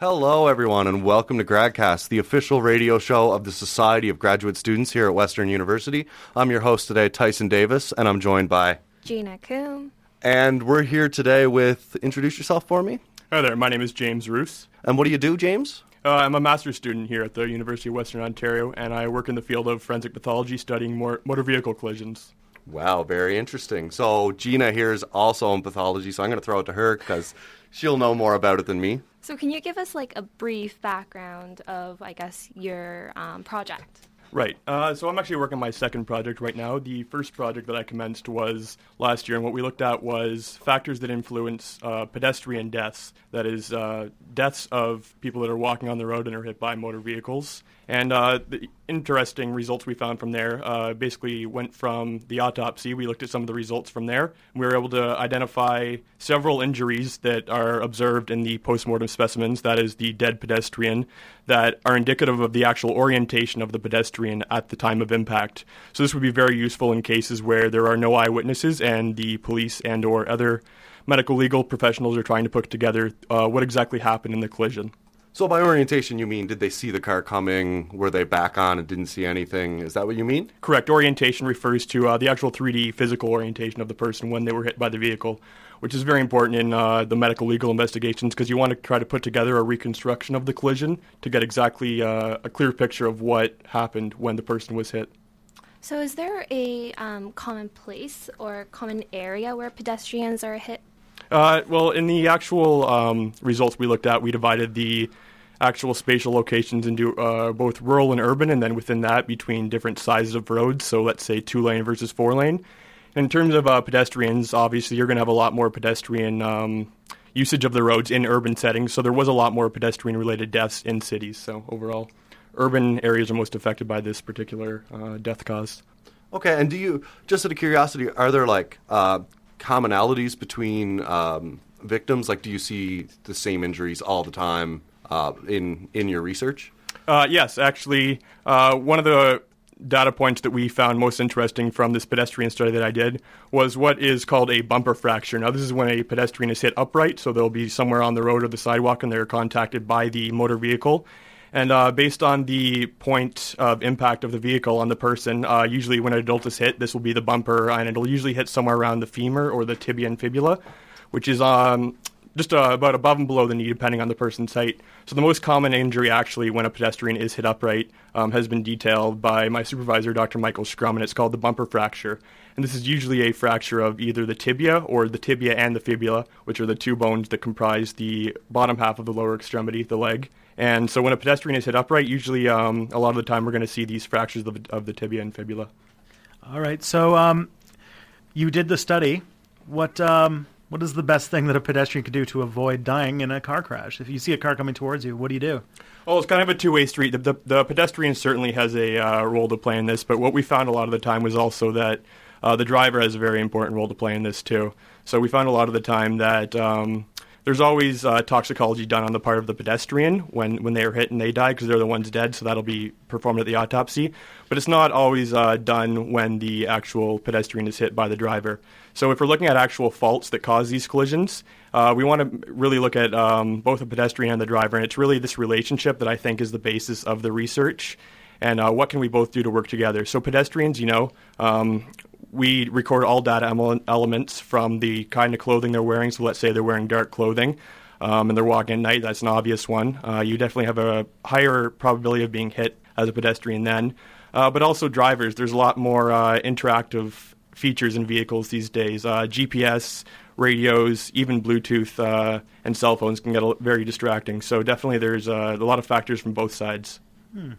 Hello, everyone, and welcome to GradCast, the official radio show of the Society of Graduate Students here at Western University. I'm your host today, Tyson Davis, and I'm joined by. Gina Coombe. And we're here today with. Introduce yourself for me. Hi there, my name is James Roos. And what do you do, James? Uh, I'm a master's student here at the University of Western Ontario, and I work in the field of forensic pathology studying more motor vehicle collisions. Wow, very interesting. So, Gina here is also in pathology, so I'm going to throw it to her because she'll know more about it than me. So, can you give us like a brief background of, I guess, your um, project? Right. Uh, so I'm actually working on my second project right now. The first project that I commenced was last year, and what we looked at was factors that influence uh, pedestrian deaths. That is, uh, deaths of people that are walking on the road and are hit by motor vehicles. And uh, the interesting results we found from there uh, basically went from the autopsy. We looked at some of the results from there. We were able to identify several injuries that are observed in the postmortem specimens, that is, the dead pedestrian, that are indicative of the actual orientation of the pedestrian at the time of impact. So this would be very useful in cases where there are no eyewitnesses and the police and or other medical legal professionals are trying to put together uh, what exactly happened in the collision. So, by orientation, you mean did they see the car coming? Were they back on and didn't see anything? Is that what you mean? Correct. Orientation refers to uh, the actual 3D physical orientation of the person when they were hit by the vehicle, which is very important in uh, the medical legal investigations because you want to try to put together a reconstruction of the collision to get exactly uh, a clear picture of what happened when the person was hit. So, is there a um, common place or common area where pedestrians are hit uh, well, in the actual um, results we looked at, we divided the actual spatial locations into uh, both rural and urban, and then within that between different sizes of roads. So let's say two lane versus four lane. In terms of uh, pedestrians, obviously you're going to have a lot more pedestrian um, usage of the roads in urban settings. So there was a lot more pedestrian related deaths in cities. So overall, urban areas are most affected by this particular uh, death cause. Okay, and do you, just out of curiosity, are there like uh, commonalities between um, victims? Like, do you see the same injuries all the time uh, in in your research? Uh, yes, actually, uh, one of the data points that we found most interesting from this pedestrian study that I did was what is called a bumper fracture. Now, this is when a pedestrian is hit upright, so they'll be somewhere on the road or the sidewalk and they're contacted by the motor vehicle. And uh, based on the point of impact of the vehicle on the person, uh, usually when an adult is hit, this will be the bumper, and it'll usually hit somewhere around the femur or the tibia and fibula, which is um, just uh, about above and below the knee, depending on the person's height. So the most common injury, actually, when a pedestrian is hit upright, um, has been detailed by my supervisor, Dr. Michael Shkrum, and it's called the bumper fracture. And this is usually a fracture of either the tibia or the tibia and the fibula, which are the two bones that comprise the bottom half of the lower extremity, the leg. And so when a pedestrian is hit upright, usually um, a lot of the time we're going to see these fractures of, of, the tibia and fibula. All right. So um, you did the study. What um, what is the best thing that a pedestrian could do to avoid dying in a car crash? If you see a car coming towards you, what do you do? Well, it's kind of a two-way street. The, the, the pedestrian certainly has a uh, role to play in this, but what we found a lot of the time was also that uh, the driver has a very important role to play in this too. So we found a lot of the time that um, there's always uh, toxicology done on the part of the pedestrian when, when they are hit and they die because they're the ones dead, so that'll be performed at the autopsy. But it's not always uh, done when the actual pedestrian is hit by the driver. So if we're looking at actual faults that cause these collisions, uh, we want to really look at um, both the pedestrian and the driver, and it's really this relationship that I think is the basis of the research. And uh, what can we both do to work together? So pedestrians, you know, um, we record all data elements from the kind of clothing they're wearing. So let's say they're wearing dark clothing um, and they're walking at night. That's an obvious one. Uh, you definitely have a higher probability of being hit as a pedestrian then. Uh, but also drivers. There's a lot more uh, interactive features in vehicles these days. Uh, GPS, radios, even Bluetooth uh, and cell phones can get very distracting. So definitely there's uh, a lot of factors from both sides. Hmm.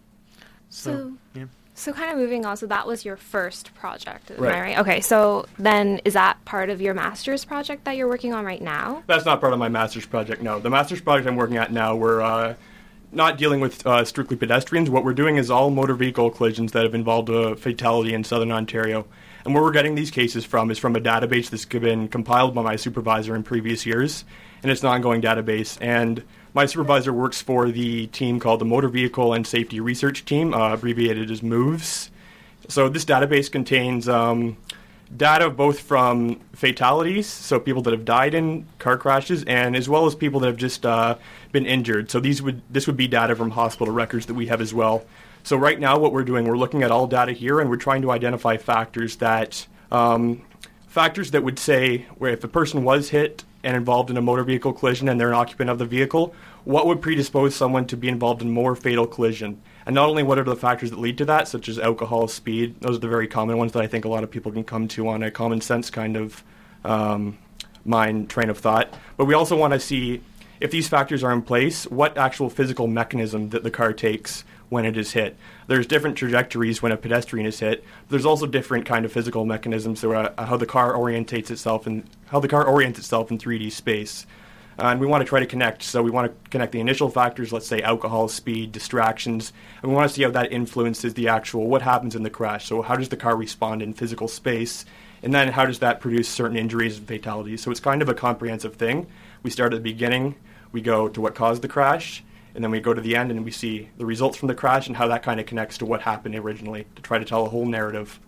So, so yeah. So kind of moving on, so that was your first project, am right. I right? Okay, so then is that part of your master's project that you're working on right now? That's not part of my master's project, no. The master's project I'm working at now, we're uh, not dealing with uh, strictly pedestrians. What we're doing is all motor vehicle collisions that have involved a fatality in southern Ontario. And where we're getting these cases from is from a database that's been compiled by my supervisor in previous years, and it's an ongoing database. And my supervisor works for the team called the Motor Vehicle and Safety Research Team, uh, abbreviated as MOVES. So this database contains um, data both from fatalities, so people that have died in car crashes, and as well as people that have just uh, been injured. So these would this would be data from hospital records that we have as well. So right now, what we're doing, we're looking at all data here, and we're trying to identify factors that um, factors that would say where if a person was hit and involved in a motor vehicle collision and they're an occupant of the vehicle, what would predispose someone to be involved in more fatal collision? And not only what are the factors that lead to that, such as alcohol, speed, those are the very common ones that I think a lot of people can come to on a common sense kind of um, mind train of thought. But we also want to see if these factors are in place, what actual physical mechanism that the car takes when it is hit. There's different trajectories when a pedestrian is hit. There's also different kind of physical mechanisms, so uh, how the car orientates itself and how the car orients itself in 3D space. Uh, and we want to try to connect. So we want to connect the initial factors, let's say alcohol, speed, distractions, and we want to see how that influences the actual what happens in the crash. So how does the car respond in physical space, and then how does that produce certain injuries and fatalities? So it's kind of a comprehensive thing. We start at the beginning, we go to what caused the crash, and then we go to the end and we see the results from the crash and how that kind of connects to what happened originally to try to tell a whole narrative.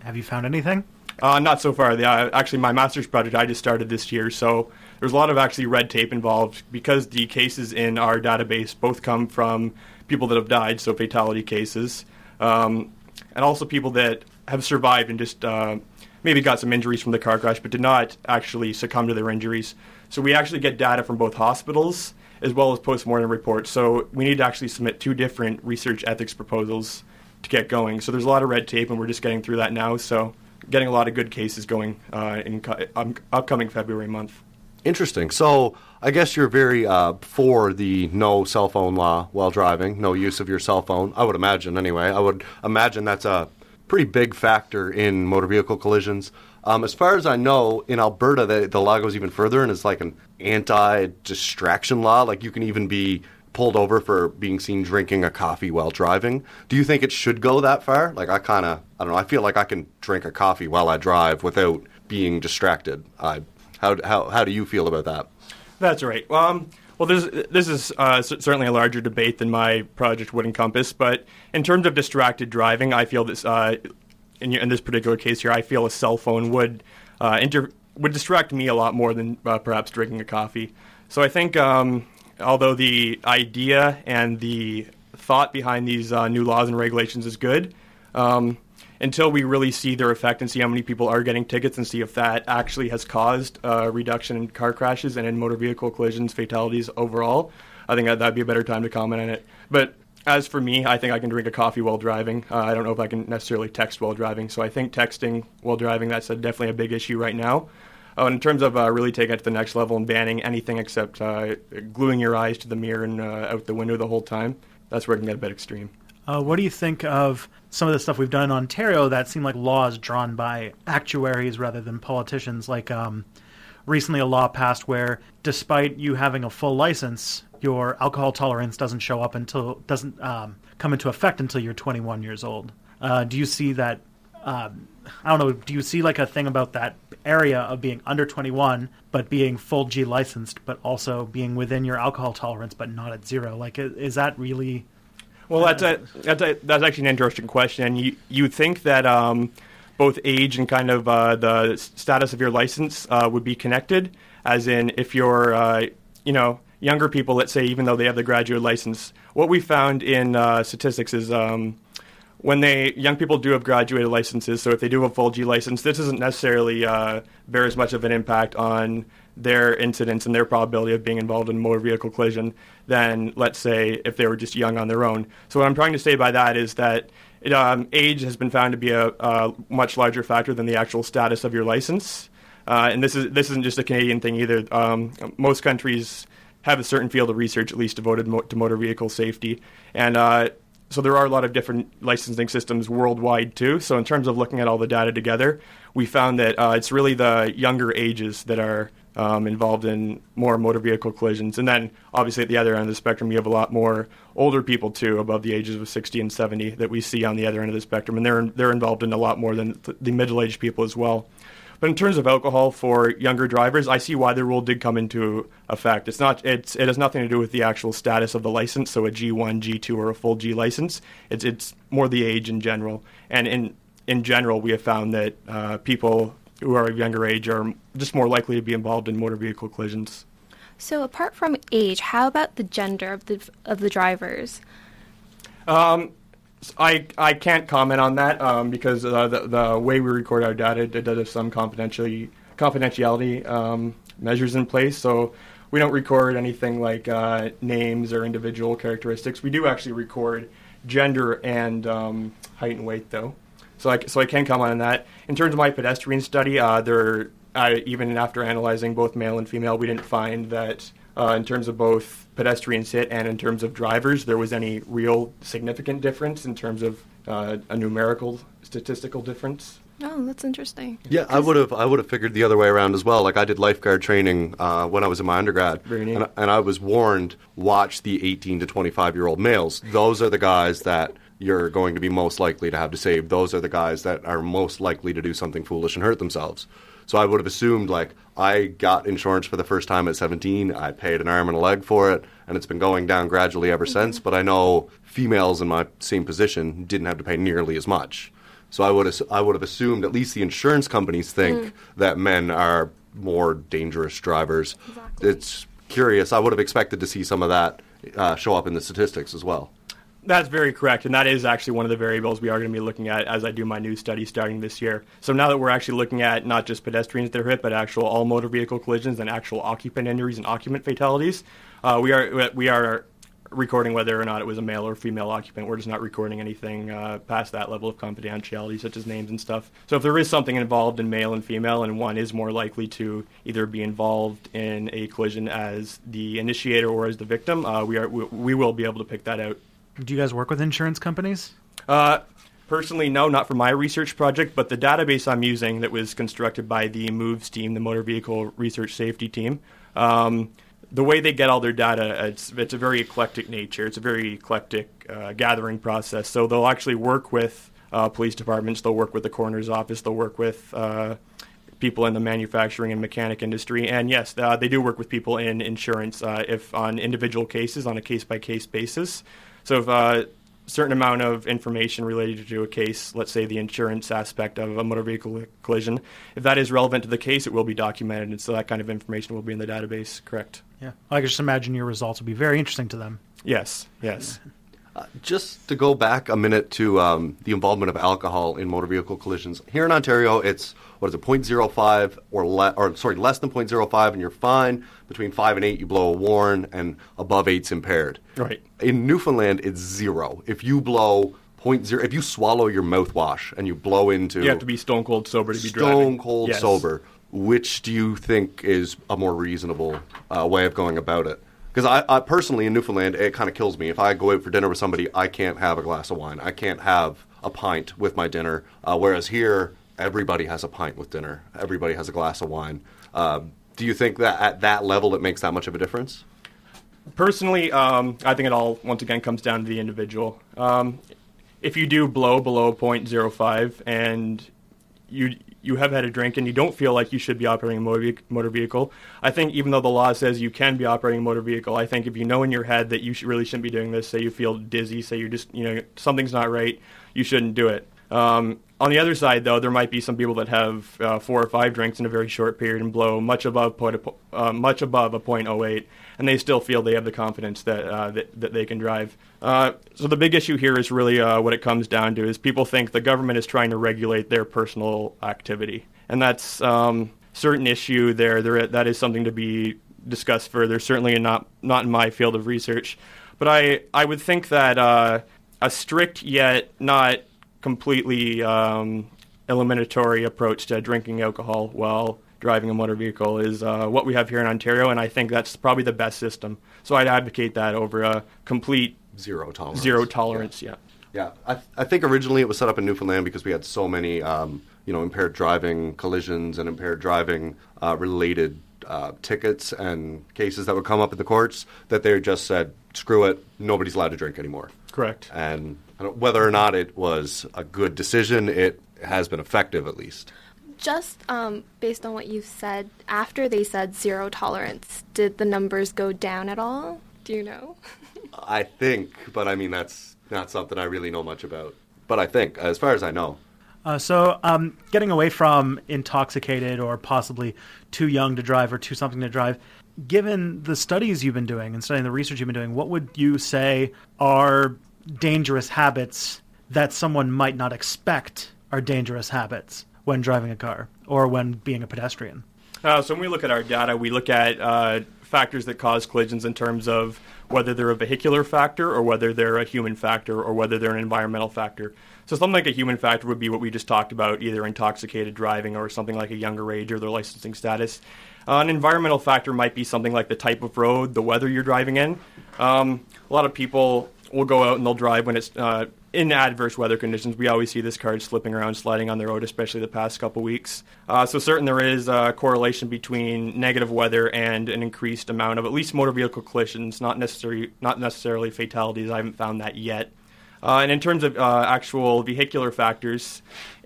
Have you found anything? Uh, not so far. The, uh, actually, my master's project I just started this year, so there's a lot of actually red tape involved because the cases in our database both come from people that have died, so fatality cases, um, and also people that have survived and just uh, maybe got some injuries from the car crash, but did not actually succumb to their injuries. So we actually get data from both hospitals as well as postmortem reports. So we need to actually submit two different research ethics proposals to get going. So there's a lot of red tape, and we're just getting through that now. So getting a lot of good cases going uh, in um, upcoming February month. Interesting. So I guess you're very uh, for the no cell phone law while driving, no use of your cell phone. I would imagine, anyway. I would imagine that's a pretty big factor in motor vehicle collisions. Um, as far as I know, in Alberta, the, the law goes even further and it's like an anti distraction law. Like you can even be pulled over for being seen drinking a coffee while driving. Do you think it should go that far? Like I kind of, I don't know. I feel like I can drink a coffee while I drive without being distracted. I, how, how, how do you feel about that? That's right. Um, well, this, this is uh, certainly a larger debate than my project would encompass. But in terms of distracted driving, I feel this, uh, in, in, this particular case here, I feel a cell phone would uh, inter- would distract me a lot more than uh, perhaps drinking a coffee. So I think um, although the idea and the thought behind these uh, new laws and regulations is good, um, until we really see their effect and see how many people are getting tickets and see if that actually has caused a reduction in car crashes and in motor vehicle collisions, fatalities overall, I think that'd be a better time to comment on it. But as for me, I think I can drink a coffee while driving. Uh, I don't know if I can necessarily text while driving. So I think texting while driving, that's a, definitely a big issue right now. Oh, in terms of uh, really taking it to the next level and banning anything except uh, gluing your eyes to the mirror and uh, out the window the whole time, that's where it can get a bit extreme. Uh, what do you think of some of the stuff we've done in Ontario that seem like laws drawn by actuaries rather than politicians? Like um, recently, a law passed where, despite you having a full license, your alcohol tolerance doesn't show up until doesn't um, come into effect until you're 21 years old. Uh, do you see that? Um, I don't know. Do you see like a thing about that area of being under 21 but being full G licensed, but also being within your alcohol tolerance but not at zero? Like, is that really? Well, that's a, that's a, that's actually an interesting question. And You you think that um, both age and kind of uh, the status of your license uh, would be connected, as in if you're uh, you know younger people, let's say even though they have the graduate license, what we found in uh, statistics is. Um, when they young people do have graduated licenses, so if they do have a full G license, this doesn't necessarily uh, bear as much of an impact on their incidence and their probability of being involved in motor vehicle collision than, let's say, if they were just young on their own. So what I'm trying to say by that is that it, um, age has been found to be a, a, much larger factor than the actual status of your license. Uh, and this is this isn't just a Canadian thing either. Um, most countries have a certain field of research at least devoted mo- to motor vehicle safety, and uh, so there are a lot of different licensing systems worldwide too. So in terms of looking at all the data together, we found that uh, it's really the younger ages that are um, involved in more motor vehicle collisions. And then obviously at the other end of the spectrum, you have a lot more older people too, above the ages of 60 and 70, that we see on the other end of the spectrum, and they're they're involved in a lot more than th- the middle-aged people as well. But in terms of alcohol for younger drivers, I see why the rule did come into effect. It's not it's it has nothing to do with the actual status of the license, so a G1, G2 or a full G license. It's it's more the age in general. And in in general, we have found that uh, people who are of younger age are just more likely to be involved in motor vehicle collisions. So apart from age, how about the gender of the of the drivers? Um, I I can't comment on that um, because uh, the the way we record our data it does have some confidentiality confidentiality um, measures in place. So we don't record anything like uh, names or individual characteristics. We do actually record gender and um, height and weight though. So I, so I can comment on that. In terms of my pedestrian study, uh, there uh, even after analyzing both male and female, we didn't find that uh, in terms of both pedestrians hit and in terms of drivers, there was any real significant difference in terms of uh, a numerical statistical difference. Oh, that's interesting. Yeah, I would have. I would have figured the other way around as well. Like I did lifeguard training uh, when I was in my undergrad, Very neat. and, and I was warned: watch the 18 to 25 year old males. Those are the guys that you're going to be most likely to have to save. Those are the guys that are most likely to do something foolish and hurt themselves. So I would have assumed like I got insurance for the first time at 17. I paid an arm and a leg for it, and it's been going down gradually ever since. But I know females in my same position didn't have to pay nearly as much. So I would I would have assumed at least the insurance companies think that men are more dangerous drivers. Exactly. It's curious. I would have expected to see some of that uh, show up in the statistics as well. That's very correct, and that is actually one of the variables we are going to be looking at as I do my new study starting this year. So now that we're actually looking at not just pedestrians that are hit, but actual all motor vehicle collisions and actual occupant injuries and occupant fatalities, uh, we are we are recording whether or not it was a male or female occupant. We're just not recording anything uh, past that level of confidentiality, such as names and stuff. So if there is something involved in male and female, and one is more likely to either be involved in a collision as the initiator or as the victim, uh, we are we, we will be able to pick that out. Do you guys work with insurance companies? Uh, personally, no, not for my research project, but the database I'm using that was constructed by the MOVES team, the Motor Vehicle Research Safety team. Um, the way they get all their data, it's, it's a very eclectic nature. It's a very eclectic uh, gathering process. So they'll actually work with uh, police departments, they'll work with the coroner's office, they'll work with uh, people in the manufacturing and mechanic industry. And yes, uh, they do work with people in insurance uh, if on individual cases, on a case by case basis. So if a certain amount of information related to a case, let's say the insurance aspect of a motor vehicle collision, if that is relevant to the case, it will be documented. And so that kind of information will be in the database, correct? Yeah. I can just imagine your results would be very interesting to them. Yes, yes. Uh, just to go back a minute to um, the involvement of alcohol in motor vehicle collisions. Here in Ontario, it's what is it, 0.05 or le- or sorry, less than 0.05, and you're fine. Between five and eight, you blow a warn, and above eight's impaired. Right. In Newfoundland, it's zero. If you blow 0.0, if you swallow your mouthwash and you blow into You have to be stone cold sober to be stone driving. cold Yes. sober. Which do you think is a more reasonable uh, way of going about it? Because I, I personally in Newfoundland, it kind of kills me. If I go out for dinner with somebody, I can't have a glass of wine. I can't have a pint with my dinner. Uh, whereas here, everybody has a pint with dinner. Everybody has a glass of wine. Uh, do you think that at that level it makes that much of a difference? Personally, um, I think it all once again comes down to the individual. Um, if you do blow below 0.05 and you you have had a drink and you don't feel like you should be operating a motor, motor vehicle, I think even though the law says you can be operating a motor vehicle, I think if you know in your head that you really shouldn't be doing this, say you feel dizzy, say you're just you know something's not right, you shouldn't do it. Um, on the other side, though, there might be some people that have uh, four or five drinks in a very short period and blow much above point, uh, much above a .08, and they still feel they have the confidence that uh, that, that they can drive. Uh, so the big issue here is really uh, what it comes down to is people think the government is trying to regulate their personal activity, and that's um, certain issue there. There that is something to be discussed further. Certainly not not in my field of research, but I I would think that uh, a strict yet not completely um, eliminatory approach to drinking alcohol while driving a motor vehicle is uh, what we have here in Ontario, and I think that's probably the best system. So I'd advocate that over a complete Zero tolerance. zero tolerance. Yeah. Yeah, I, I think originally it was set up in Newfoundland because we had so many, um, you know, impaired driving collisions and impaired driving uh, related uh, tickets and cases that would come up in the courts that they just said, screw it, nobody's allowed to drink anymore. Correct. And whether or not it was a good decision, it has been effective at least. Just um, based on what you've said, after they said zero tolerance, did the numbers go down at all? Do you know? I think, but I mean that's not something I really know much about. But I think, as far as I know, Uh, so, um, getting away from intoxicated or possibly too young to drive or too something to drive, given the studies you've been doing and studying the research you've been doing, what would you say are dangerous habits that someone might not expect are dangerous habits when driving a car or when being a pedestrian? Uh, so when we look at our data, we look at uh, factors that cause collisions in terms of whether they're a vehicular factor or whether they're a human factor or whether they're an environmental factor. So something like a human factor would be what we just talked about, either intoxicated driving or something like a younger age or their licensing status. Uh, an environmental factor might be something like the type of road, the weather you're driving in. Um, a lot of people will go out and they'll drive when it's uh, in adverse weather conditions. We always see this car slipping around, sliding on the road, especially the past couple weeks. Uh, so, certain there is a correlation between negative weather and an increased amount of at least motor vehicle collisions, not necessarily not necessarily fatalities. I haven't found that yet. Uh, and in terms of uh, actual vehicular factors,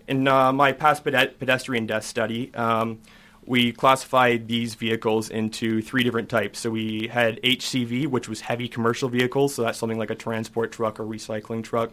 in uh, my past pedestrian death study. Um, we classified these vehicles into three different types. So we had HCV, which was heavy commercial vehicles, so that's something like a transport truck or recycling truck.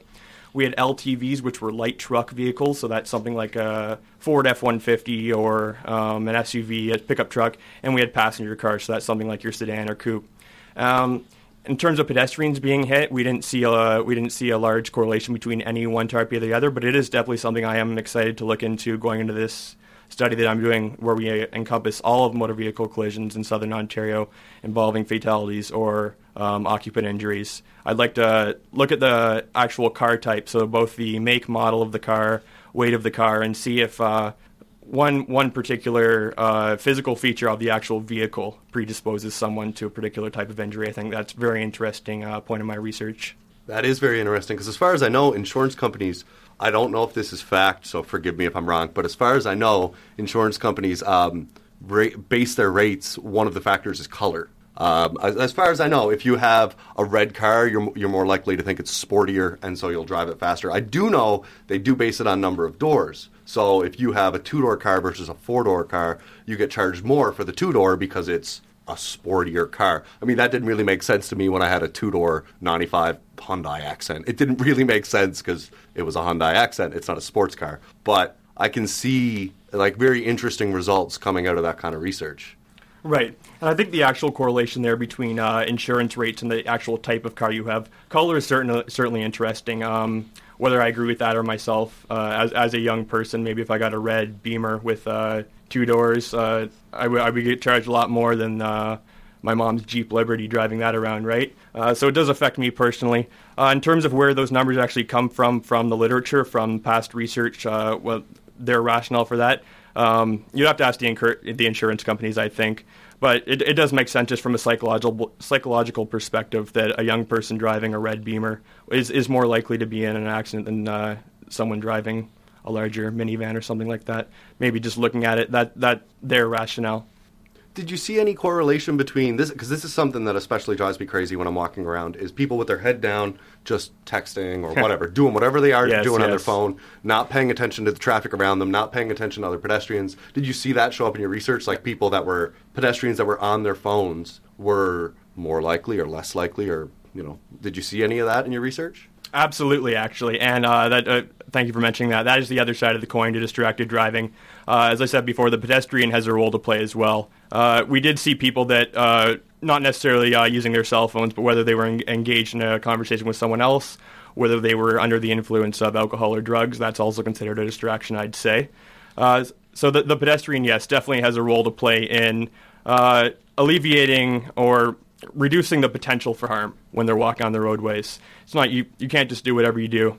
We had LTVs, which were light truck vehicles, so that's something like a Ford F 150 or um, an SUV, a pickup truck. And we had passenger cars, so that's something like your sedan or coupe. Um, in terms of pedestrians being hit, we didn't see a we didn't see a large correlation between any one type or the other, but it is definitely something I am excited to look into going into this study that I'm doing where we encompass all of motor vehicle collisions in southern Ontario involving fatalities or um, occupant injuries. I'd like to look at the actual car type, so both the make, model of the car, weight of the car, and see if uh, one one particular uh, physical feature of the actual vehicle predisposes someone to a particular type of injury. I think that's a very interesting uh, point in my research. That is very interesting because, as far as I know, insurance companies I don't know if this is fact, so forgive me if I'm wrong. But as far as I know, insurance companies um, base their rates. One of the factors is color. Um, as, as, far as I know, if you have a red car, you're, you're more likely to think it's sportier, and so you'll drive it faster. I do know they do base it on number of doors. So if you have a two door car versus a four door car, you get charged more for the two door because it's a sportier car. I mean, that didn't really make sense to me when I had a two door 95 Hyundai Accent. It didn't really make sense because it was a Hyundai Accent. It's not a sports car. But I can see like very interesting results coming out of that kind of research. Right. And I think the actual correlation there between uh, insurance rates and the actual type of car you have, color is certain, certainly interesting. Um, whether I agree with that or myself, uh, as, as a young person, maybe if I got a red Beamer with uh, two doors, uh, I, would get charged a lot more than uh, my mom's Jeep Liberty driving that around, right? Uh, so it does affect me personally. Uh, in terms of where those numbers actually come from, from the literature, from past research, uh, well, their rationale for that, um, you'd have to ask the, incur- the insurance companies, I think. But it, it does make sense just from a psychological psychological perspective that a young person driving a red Beamer is, is more likely to be in an accident than uh, someone driving a larger minivan or something like that. Maybe just looking at it, that that their rationale. Did you see any correlation between this? Because this is something that especially drives me crazy when I'm walking around. Is people with their head down, just texting or whatever, doing whatever they are yes, doing yes. on their phone, not paying attention to the traffic around them, not paying attention to other pedestrians. Did you see that show up in your research? Like people that were pedestrians that were on their phones were more likely or less likely, or you know, did you see any of that in your research? Absolutely, actually, and uh, that. Uh, thank you for mentioning that. That is the other side of the coin to distracted driving. Uh, as I said before, the pedestrian has a role to play as well. Uh, we did see people that uh, not necessarily uh, using their cell phones, but whether they were en- engaged in a conversation with someone else, whether they were under the influence of alcohol or drugs. That's also considered a distraction, I'd say. so the, the, pedestrian, yes, definitely has a role to play in alleviating or reducing the potential for harm when they're walking on the roadways. It's not you. You can't just do whatever you do.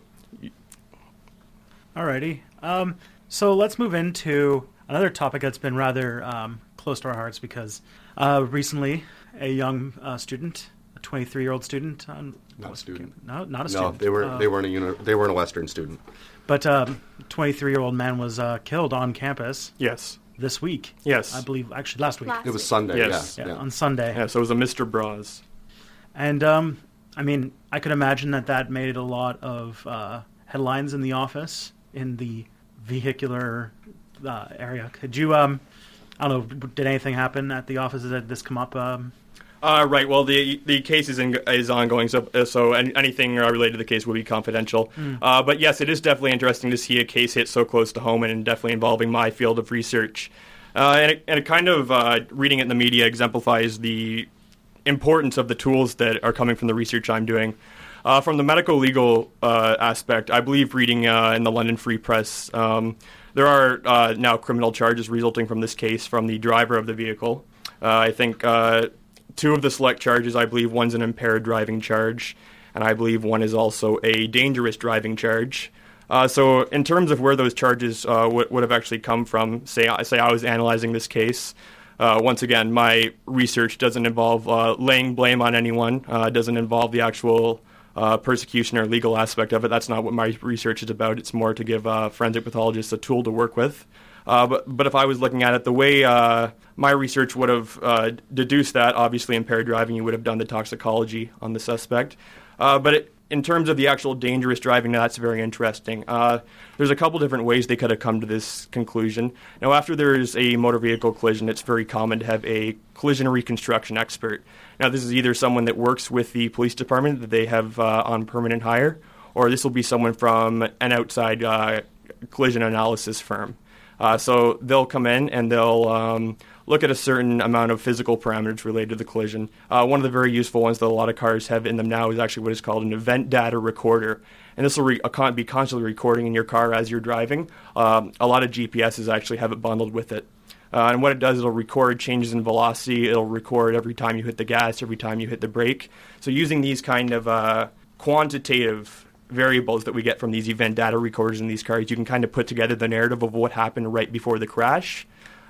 Alrighty. Um, so let's move into another topic that's been rather um, close to our hearts because uh, recently a young uh, student, a 23 year old student, um, not a student. No, not a student. no, they were uh, they weren't a uni- they weren't a Western student. But a 23 year old man was uh, killed on campus. Yes. This week. Yes. I believe actually last week. Last It was Sunday. Yes. Yeah, yeah, yeah. on Sunday. Yeah. So it was a Mr. Bras. And um, I mean, I could imagine that that made a lot of uh, headlines in the office in the vehicular uh, area. Could you, um, I don't know, did anything happen at the office? Did this come up? Um, Uh, right. Well, the the case is in, is ongoing, so uh, so anything uh, related to the case will be confidential. Mm. Uh, but yes, it is definitely interesting to see a case hit so close to home and definitely involving my field of research. Uh, and, it, and it kind of uh, reading it in the media exemplifies the importance of the tools that are coming from the research I'm doing. from the medical legal aspect, I believe reading in the London Free Press. Um, there are now criminal charges resulting from this case from the driver of the vehicle. I think two of the select charges, I believe one's an impaired driving charge, and I believe one is also a dangerous driving charge. Uh, so, in terms of where those charges uh, would, would have actually come from, say, say I was analyzing this case. Uh, once again, my research doesn't involve uh, laying blame on anyone. Uh, doesn't involve the actual uh, persecution or legal aspect of it. That's not what my research is about. It's more to give forensic pathologists a tool to work with. Uh, but, but if I was looking at it the way uh, my research would have uh, deduced that, obviously impaired driving, you would have done the toxicology on the suspect. Uh, but it, in terms of the actual dangerous driving, that's very interesting. Uh, there's a couple different ways they could have come to this conclusion. Now, after there's a motor vehicle collision, it's very common to have a collision reconstruction expert. Now, this is either someone that works with the police department that they have uh, on permanent hire, or this will be someone from an outside collision analysis firm. Uh, so they'll come in and they'll um, look at a certain amount of physical parameters related to the collision. Uh, one of the very useful ones that a lot of cars have in them now is actually what is called an event data recorder. And this will re- be constantly recording in your car as you're driving. Um, a lot of GPSs actually have it bundled with it. Uh, and what it does, it'll record changes in velocity. It'll record every time you hit the gas, every time you hit the brake. So using these kind of uh, quantitative variables that we get from these event data recorders in these cars, you can kind of put together the narrative of what happened right before the crash.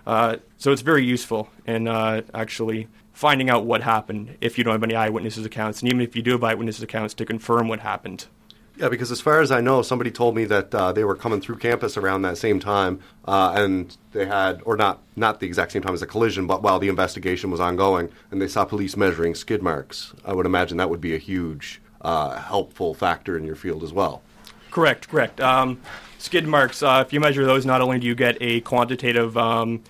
Uh, so it's very useful in uh, actually finding out what happened if you don't have any eyewitnesses accounts, and even if you do have eyewitnesses accounts to confirm what happened. Yeah, because as far as I know, somebody told me that uh, they were coming through campus around that same time, uh, and they had, or not, not the exact same time as the collision, but while the investigation was ongoing, and they saw police measuring skid marks. I would imagine that would be a huge uh, helpful factor in your field as well. Correct, correct. Um, skid marks, uh, if you measure those, not only do you get a quantitative um,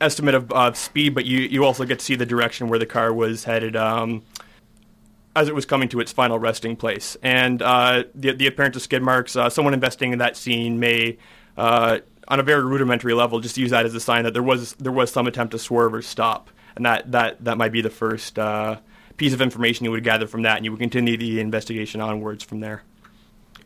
estimate of uh, speed, but you, you also get to see the direction where the car was headed um, as it was coming to its final resting place. And uh, the, the appearance of skid marks, uh, someone in that scene may, uh, on a very rudimentary level, just use that as a sign that there was there was some attempt to swerve or stop, and that that, that might be the first piece of information you would gather from that, and you would continue the investigation onwards from there.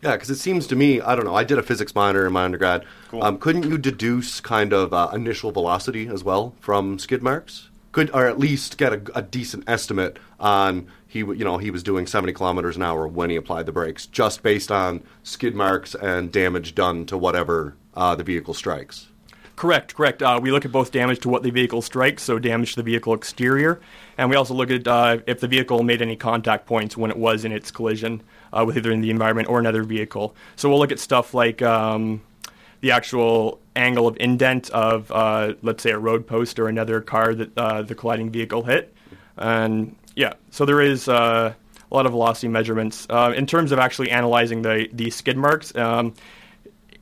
Yeah, because it seems to me, I don't know, I did a physics minor in my undergrad. Cool. Um, couldn't you deduce kind of uh, initial velocity as well from skid marks? Could, or at least get a, a, decent estimate on he, you know, he was doing 70 kilometers an hour when he applied the brakes, just based on skid marks and damage done to whatever uh, the vehicle strikes. Correct, correct. Uh, we look at both damage to what the vehicle strikes, so damage to the vehicle exterior, and we also look at uh, if the vehicle made any contact points when it was in its collision uh, with either in the environment or another vehicle. So we'll look at stuff like um, the actual angle of indent of, uh, let's say, a road post or another car that uh, the colliding vehicle hit. And yeah, so there is uh, a lot of velocity measurements. in terms of actually analyzing the, the skid marks, um,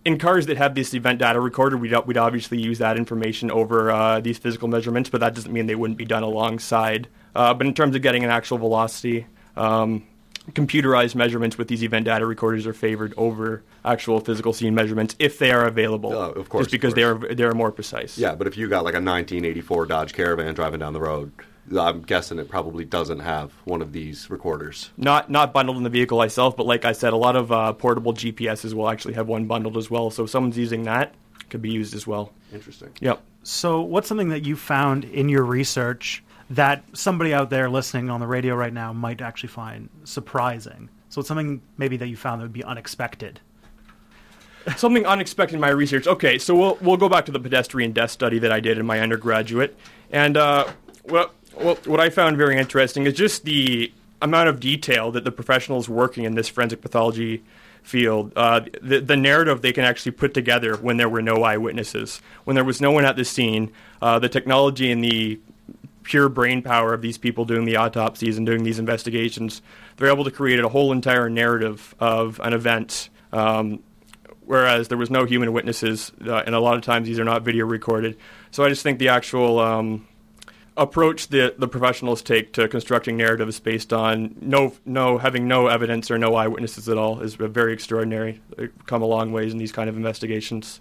in cars that have this event data recorder, we'd, we'd obviously use that information over uh, these physical measurements, but that doesn't mean they wouldn't be done alongside. Uh, but in terms of getting an actual velocity, um, computerized measurements with these event data recorders are favored over actual physical scene measurements if they are available. Uh, of course, just because course. they are they are more precise. Yeah, but if you got like a 1984 Dodge Caravan driving down the road, I'm guessing it probably doesn't have one of these recorders. Not not bundled in the vehicle itself, but like I said, a lot of uh, portable GPSs will actually have one bundled as well. So if someone's using that, it could be used as well. Interesting. Yep. So what's something that you found in your research that somebody out there listening on the radio right now might actually find surprising? So it's something maybe that you found that would be unexpected. Something unexpected in my research. Okay, so we'll we'll go back to the pedestrian death study that I did in my undergraduate, and uh, well, well, what I found very interesting is just the amount of detail that the professionals working in this forensic pathology field, uh, the, the narrative they can actually put together when there were no eyewitnesses, when there was no one at the scene, uh, the technology and the pure brain power of these people doing the autopsies and doing these investigations, they're able to create a whole entire narrative of an event. Um, whereas there was no human witnesses, uh, and a lot of times these are not video recorded. So I just think the actual um, approach the the professionals take to constructing narratives based on no no having no evidence or no eyewitnesses at all is very extraordinary. They come a long ways in these kind of investigations.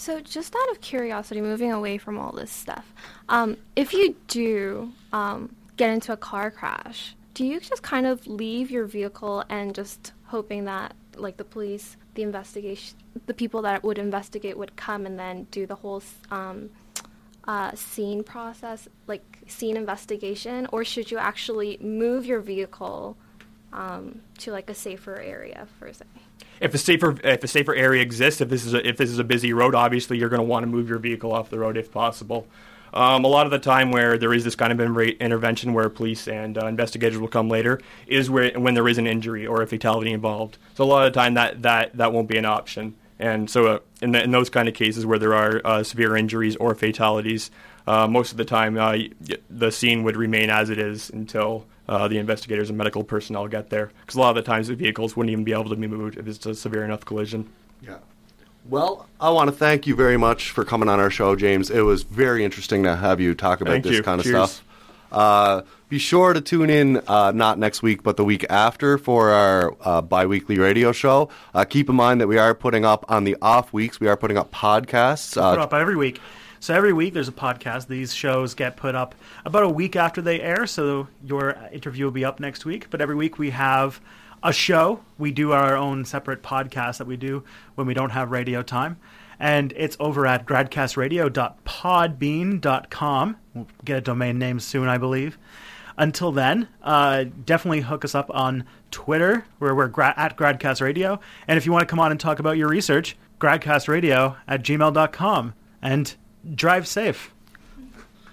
So, just out of curiosity, moving away from all this stuff, um, if you do um, get into a car crash, do you just kind of leave your vehicle and just hoping that, like, the police, the investigation, the people that would investigate would come and then do the whole um, uh, scene process, like scene investigation, or should you actually move your vehicle um, to like a safer area for say? If a safer if a safer area exists, if this is a, if this is a busy road, obviously you're going to want to move your vehicle off the road if possible. Um, a lot of the time where there is this kind of intervention where police and uh, investigators will come later is where when there is an injury or a fatality involved. So a lot of the time that that, that won't be an option. And so, uh, in, the, in, those kind of cases where there are uh, severe injuries or fatalities, uh, most of the time uh, the scene would remain as it is until uh, the investigators and medical personnel get there. Because a lot of the times the vehicles wouldn't even be able to be moved if it's a severe enough collision. Yeah. Well, I want to thank you very much for coming on our show, James. It was very interesting to have you talk about thank this you. kind of Cheers. stuff. Uh, be sure to tune in uh, not next week, but the week after for our uh, bi weekly radio show. Uh, keep in mind that we are putting up on the off weeks, we are putting up podcasts. Put up every week. So every week there's a podcast. These shows get put up about a week after they air, so your interview will be up next week. But every week we have a show. We do our own separate podcast that we do when we don't have radio time and it's over at gradcastradio.podbean.com. We'll get a domain name soon, I believe. Until then, uh, definitely hook us up on Twitter, where we're gra- at Gradcast Radio. And if you want to come on and talk about your research, gradcastradio at gmail.com. And drive safe.